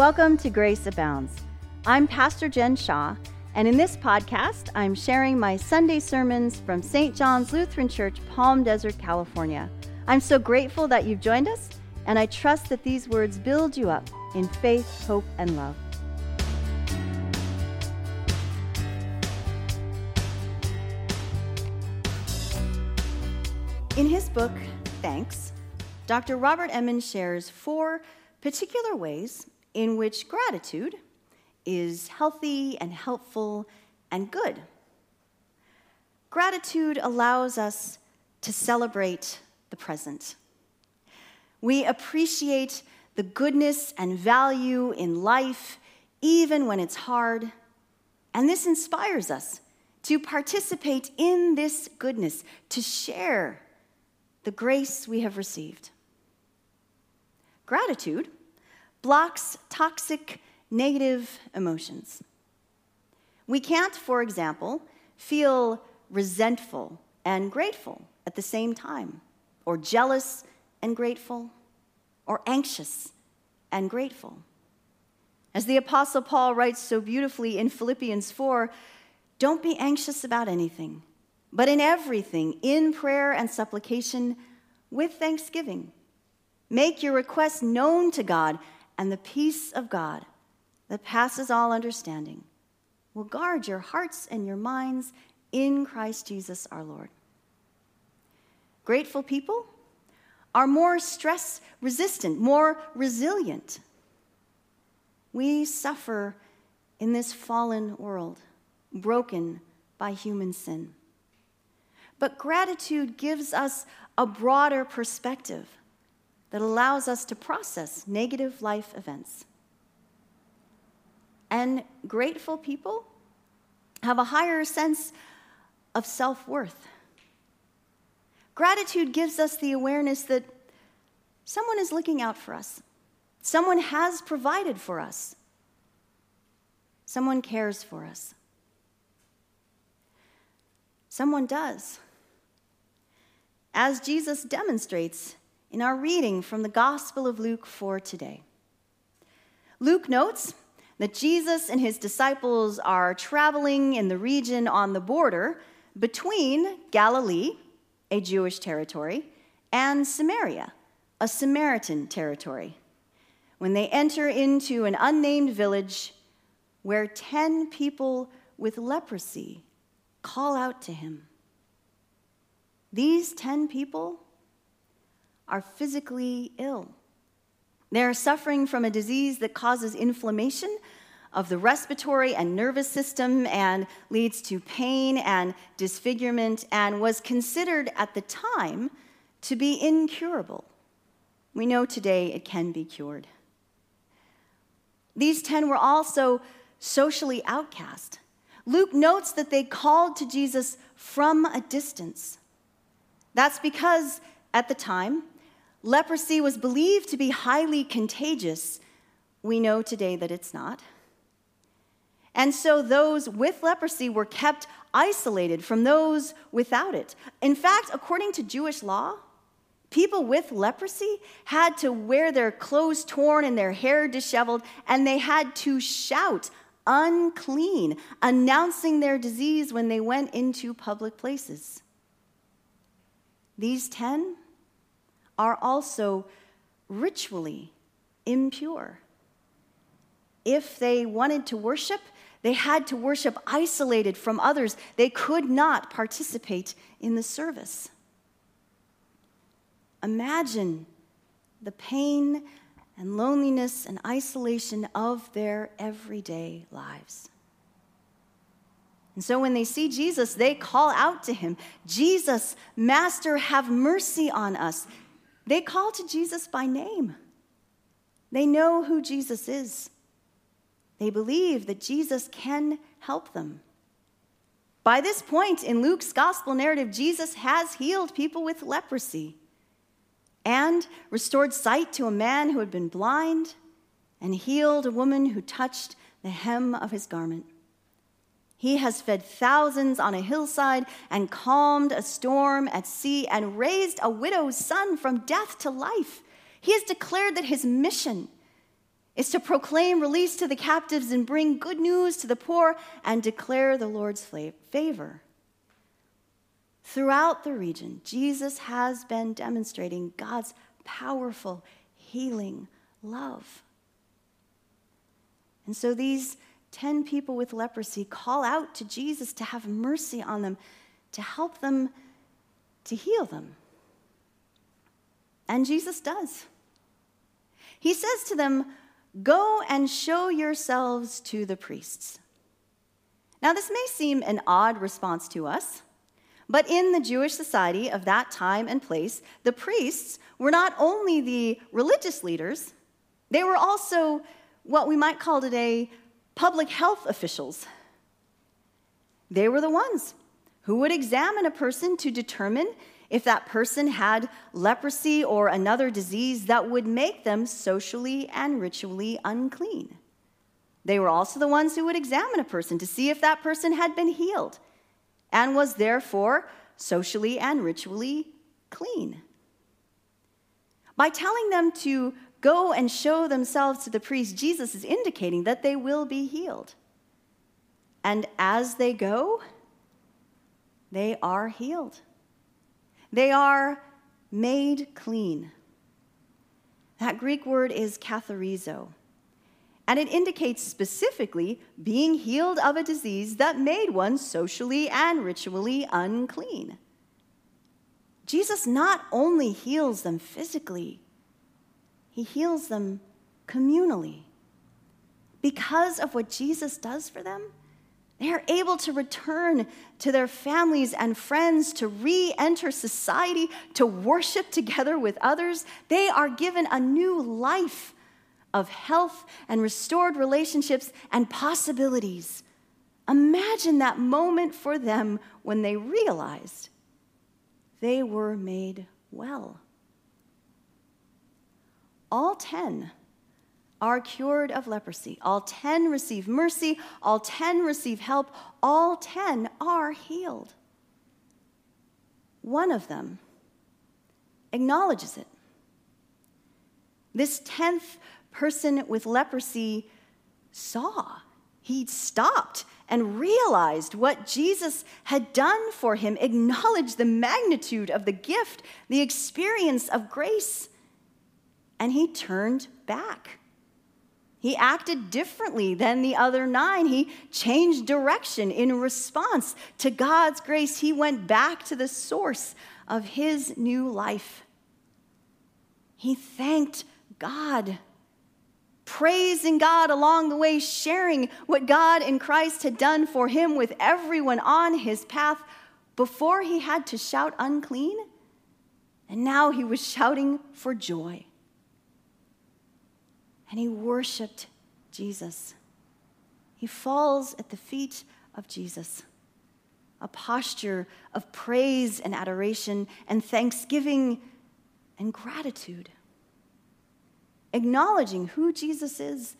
Welcome to Grace Abounds. I'm Pastor Jen Shaw, and in this podcast, I'm sharing my Sunday sermons from St. John's Lutheran Church, Palm Desert, California. I'm so grateful that you've joined us, and I trust that these words build you up in faith, hope, and love. In his book, Thanks, Dr. Robert Emmons shares four particular ways in which gratitude is healthy and helpful and good. Gratitude allows us to celebrate the present. We appreciate the goodness and value in life, even when it's hard, and this inspires us to participate in this goodness, to share the grace we have received. Gratitude blocks toxic negative emotions. We can't, for example, feel resentful and grateful at the same time, or jealous and grateful, or anxious and grateful. As the Apostle Paul writes so beautifully in Philippians 4 don't be anxious about anything, but in everything, in prayer and supplication, with thanksgiving. Make your requests known to God, and the peace of God that passes all understanding will guard your hearts and your minds in Christ Jesus our Lord. Grateful people are more stress resistant, more resilient. We suffer in this fallen world, broken by human sin. But gratitude gives us a broader perspective that allows us to process negative life events. And grateful people have a higher sense of self worth. Gratitude gives us the awareness that someone is looking out for us, someone has provided for us, someone cares for us. Someone does. As Jesus demonstrates in our reading from the Gospel of Luke for today. Luke notes that Jesus and his disciples are traveling in the region on the border between Galilee, a Jewish territory, and Samaria, a Samaritan territory, when they enter into an unnamed village where 10 people with leprosy call out to him. These 10 people are physically ill. They're suffering from a disease that causes inflammation of the respiratory and nervous system and leads to pain and disfigurement and was considered at the time to be incurable. We know today it can be cured. These 10 were also socially outcast. Luke notes that they called to Jesus from a distance. That's because at the time, Leprosy was believed to be highly contagious. We know today that it's not. And so those with leprosy were kept isolated from those without it. In fact, according to Jewish law, people with leprosy had to wear their clothes torn and their hair disheveled, and they had to shout, unclean, announcing their disease when they went into public places. These 10 are also ritually impure. If they wanted to worship, they had to worship isolated from others. They could not participate in the service. Imagine the pain and loneliness and isolation of their everyday lives. And so when they see Jesus, they call out to him Jesus, Master, have mercy on us. They call to Jesus by name. They know who Jesus is. They believe that Jesus can help them. By this point in Luke's gospel narrative, Jesus has healed people with leprosy and restored sight to a man who had been blind and healed a woman who touched the hem of his garment. He has fed thousands on a hillside and calmed a storm at sea and raised a widow's son from death to life. He has declared that his mission is to proclaim release to the captives and bring good news to the poor and declare the Lord's favor. Throughout the region, Jesus has been demonstrating God's powerful, healing love. And so these 10 people with leprosy call out to Jesus to have mercy on them, to help them, to heal them. And Jesus does. He says to them, Go and show yourselves to the priests. Now, this may seem an odd response to us, but in the Jewish society of that time and place, the priests were not only the religious leaders, they were also what we might call today public health officials. They were the ones who would examine a person to determine if that person had leprosy or another disease that would make them socially and ritually unclean. They were also the ones who would examine a person to see if that person had been healed and was therefore socially and ritually clean. By telling them to go and show themselves to the priest, Jesus is indicating that they will be healed. And as they go, they are healed. They are made clean. That Greek word is katharizo, and it indicates specifically being healed of a disease that made one socially and ritually unclean. Jesus not only heals them physically, he heals them communally. Because of what Jesus does for them, they are able to return to their families and friends, to re enter society, to worship together with others. They are given a new life of health and restored relationships and possibilities. Imagine that moment for them when they realized they were made well. All 10 are cured of leprosy. All 10 receive mercy. All 10 receive help. All 10 are healed. One of them acknowledges it. This 10th person with leprosy saw. He stopped and realized what Jesus had done for him, acknowledged the magnitude of the gift, the experience of grace, and he turned back. He acted differently than the other nine. He changed direction in response to God's grace. He went back to the source of his new life. He thanked God, praising God along the way, sharing what God in Christ had done for him with everyone on his path before he had to shout unclean. And now he was shouting for joy and he worshiped Jesus. He falls at the feet of Jesus, a posture of praise and adoration and thanksgiving and gratitude, acknowledging who Jesus is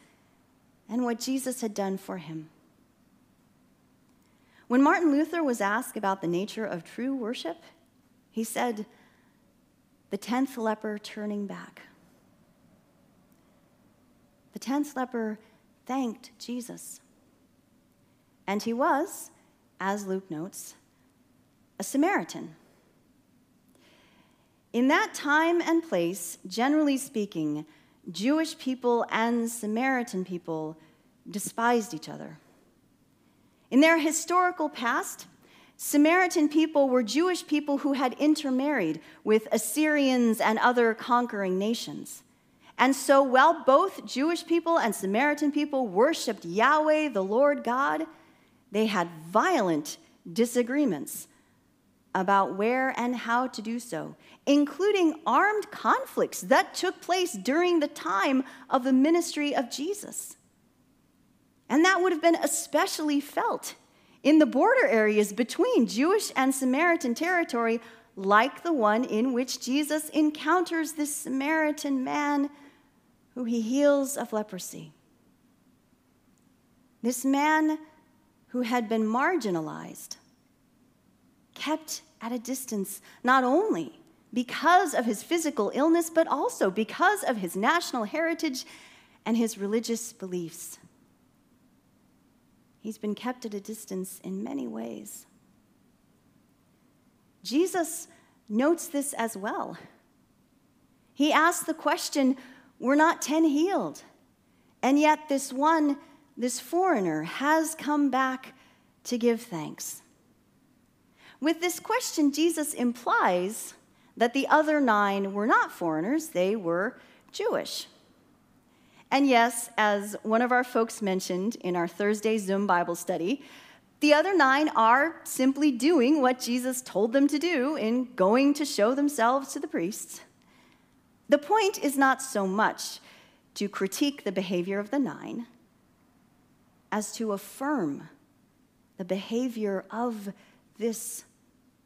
and what Jesus had done for him. When Martin Luther was asked about the nature of true worship, he said, The tenth leper turning back. The tenth leper thanked Jesus. And he was, as Luke notes, a Samaritan. In that time and place, generally speaking, Jewish people and Samaritan people despised each other. In their historical past, Samaritan people were Jewish people who had intermarried with Assyrians and other conquering nations. And so, while both Jewish people and Samaritan people worshiped Yahweh, the Lord God, they had violent disagreements about where and how to do so, including armed conflicts that took place during the time of the ministry of Jesus. And that would have been especially felt in the border areas between Jewish and Samaritan territory, like the one in which Jesus encounters this Samaritan man who he heals of leprosy. This man who had been marginalized, kept at a distance, not only because of his physical illness, but also because of his national heritage and his religious beliefs. He's been kept at a distance in many ways. Jesus notes this as well. He asks the question We're not 10 healed, and yet this one, this foreigner, has come back to give thanks. With this question, Jesus implies that the other nine were not foreigners, they were Jewish. And yes, as one of our folks mentioned in our Thursday Zoom Bible study, the other nine are simply doing what Jesus told them to do in going to show themselves to the priests. The point is not so much to critique the behavior of the nine as to affirm the behavior of this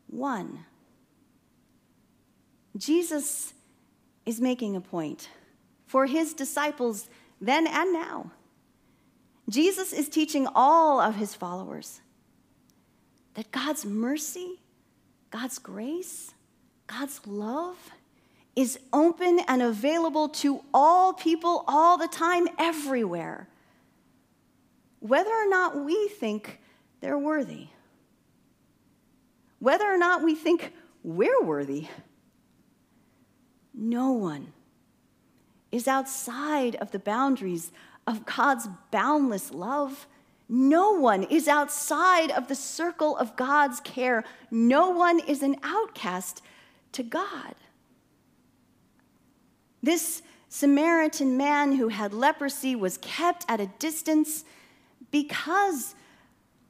one. Jesus is making a point for his disciples then and now. Jesus is teaching all of his followers that God's mercy, God's grace, God's love is open and available to all people all the time, everywhere, whether or not we think they're worthy, whether or not we think we're worthy. No one is outside of the boundaries of God's boundless love. No one is outside of the circle of God's care. No one is an outcast to God. This Samaritan man who had leprosy was kept at a distance because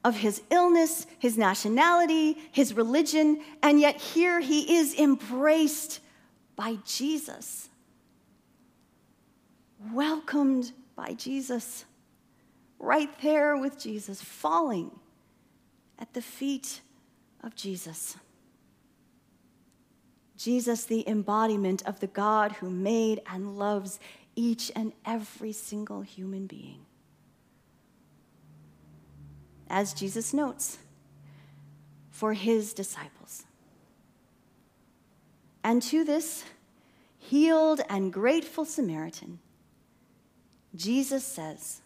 of his illness, his nationality, his religion, and yet here he is embraced by Jesus welcomed by Jesus, right there with Jesus, falling at the feet of Jesus. Jesus, the embodiment of the God who made and loves each and every single human being. As Jesus notes, for his disciples. And to this healed and grateful Samaritan, Jesus says,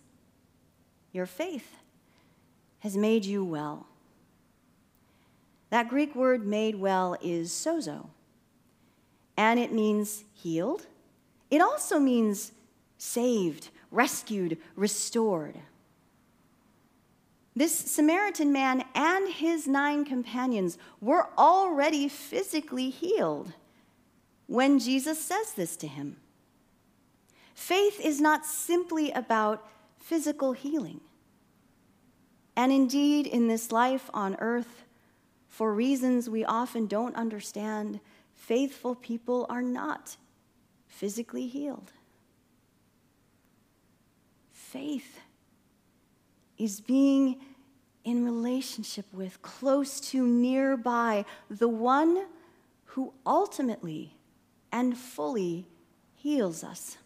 Your faith has made you well. That Greek word made well is sozo, and it means healed. It also means saved, rescued, restored. This Samaritan man and his nine companions were already physically healed when Jesus says this to him. Faith is not simply about physical healing. And indeed, in this life on earth, for reasons we often don't understand, faithful people are not physically healed. Faith is being in relationship with, close to, nearby, the one who ultimately and fully heals us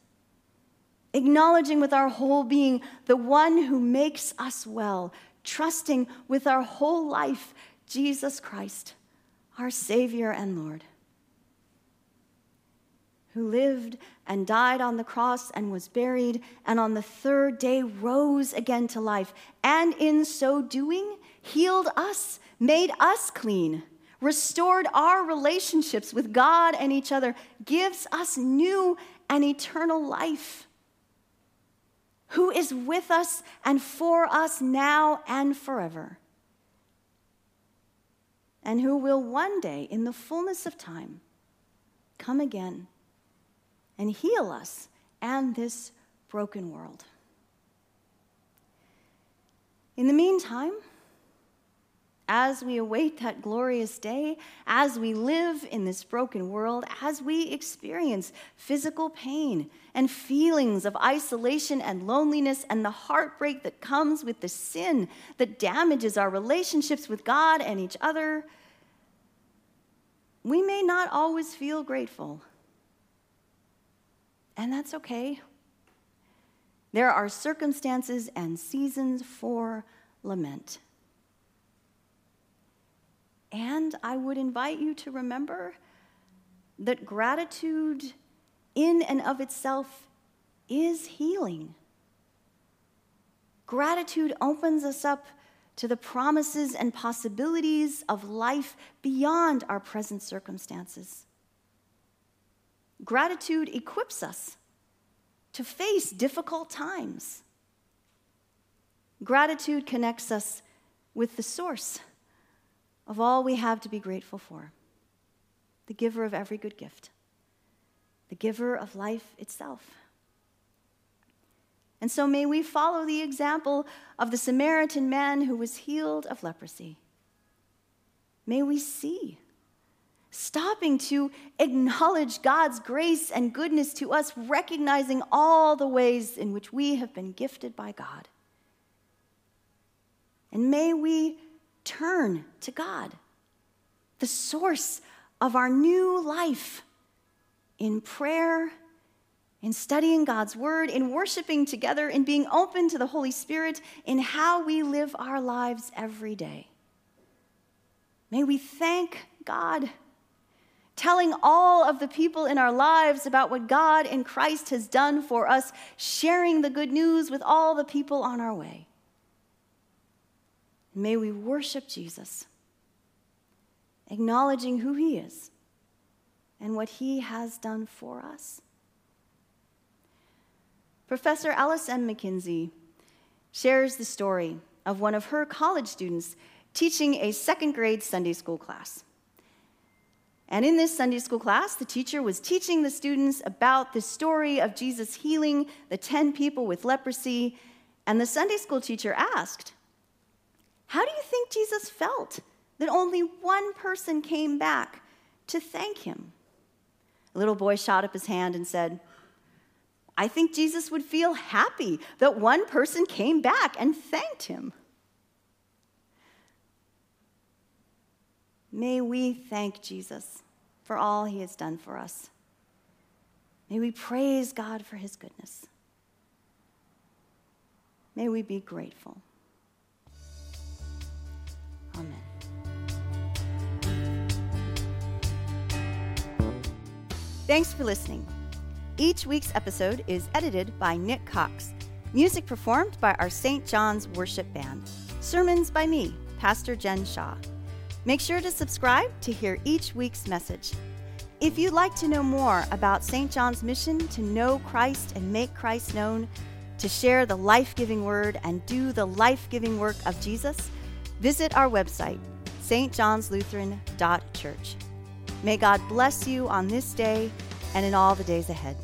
acknowledging with our whole being the one who makes us well, trusting with our whole life Jesus Christ, our Savior and Lord, who lived and died on the cross and was buried, and on the third day rose again to life, and in so doing, healed us, made us clean. Restored our relationships with God and each other, gives us new and eternal life who is with us and for us now and forever, and who will one day, in the fullness of time, come again and heal us and this broken world. In the meantime, as we await that glorious day, as we live in this broken world, as we experience physical pain and feelings of isolation and loneliness and the heartbreak that comes with the sin that damages our relationships with God and each other, we may not always feel grateful. And that's okay. There are circumstances and seasons for lament. And I would invite you to remember that gratitude in and of itself is healing. Gratitude opens us up to the promises and possibilities of life beyond our present circumstances. Gratitude equips us to face difficult times. Gratitude connects us with the source of all we have to be grateful for the giver of every good gift, the giver of life itself. And so may we follow the example of the Samaritan man who was healed of leprosy. May we see, stopping to acknowledge God's grace and goodness to us, recognizing all the ways in which we have been gifted by God. And may we turn to God, the source of our new life, in prayer in studying God's word, in worshiping together, in being open to the Holy Spirit, in how we live our lives every day. May we thank God, telling all of the people in our lives about what God in Christ has done for us, sharing the good news with all the people on our way. May we worship Jesus, acknowledging who he is and what he has done for us. Professor Alyce M. McKenzie shares the story of one of her college students teaching a second grade Sunday school class. And in this Sunday school class, the teacher was teaching the students about the story of Jesus healing the 10 people with leprosy. And the Sunday school teacher asked, How do you think Jesus felt that only one person came back to thank him? A little boy shot up his hand and said, I think Jesus would feel happy that one person came back and thanked him. May we thank Jesus for all he has done for us. May we praise God for his goodness. May we be grateful. Amen. Thanks for listening. Each week's episode is edited by Nick Cox. Music performed by our St. John's Worship Band. Sermons by me, Pastor Jen Shaw. Make sure to subscribe to hear each week's message. If you'd like to know more about St. John's mission to know Christ and make Christ known, to share the life giving word and do the life giving work of Jesus, visit our website, stjohnslutheran.church. May God bless you on this day and in all the days ahead.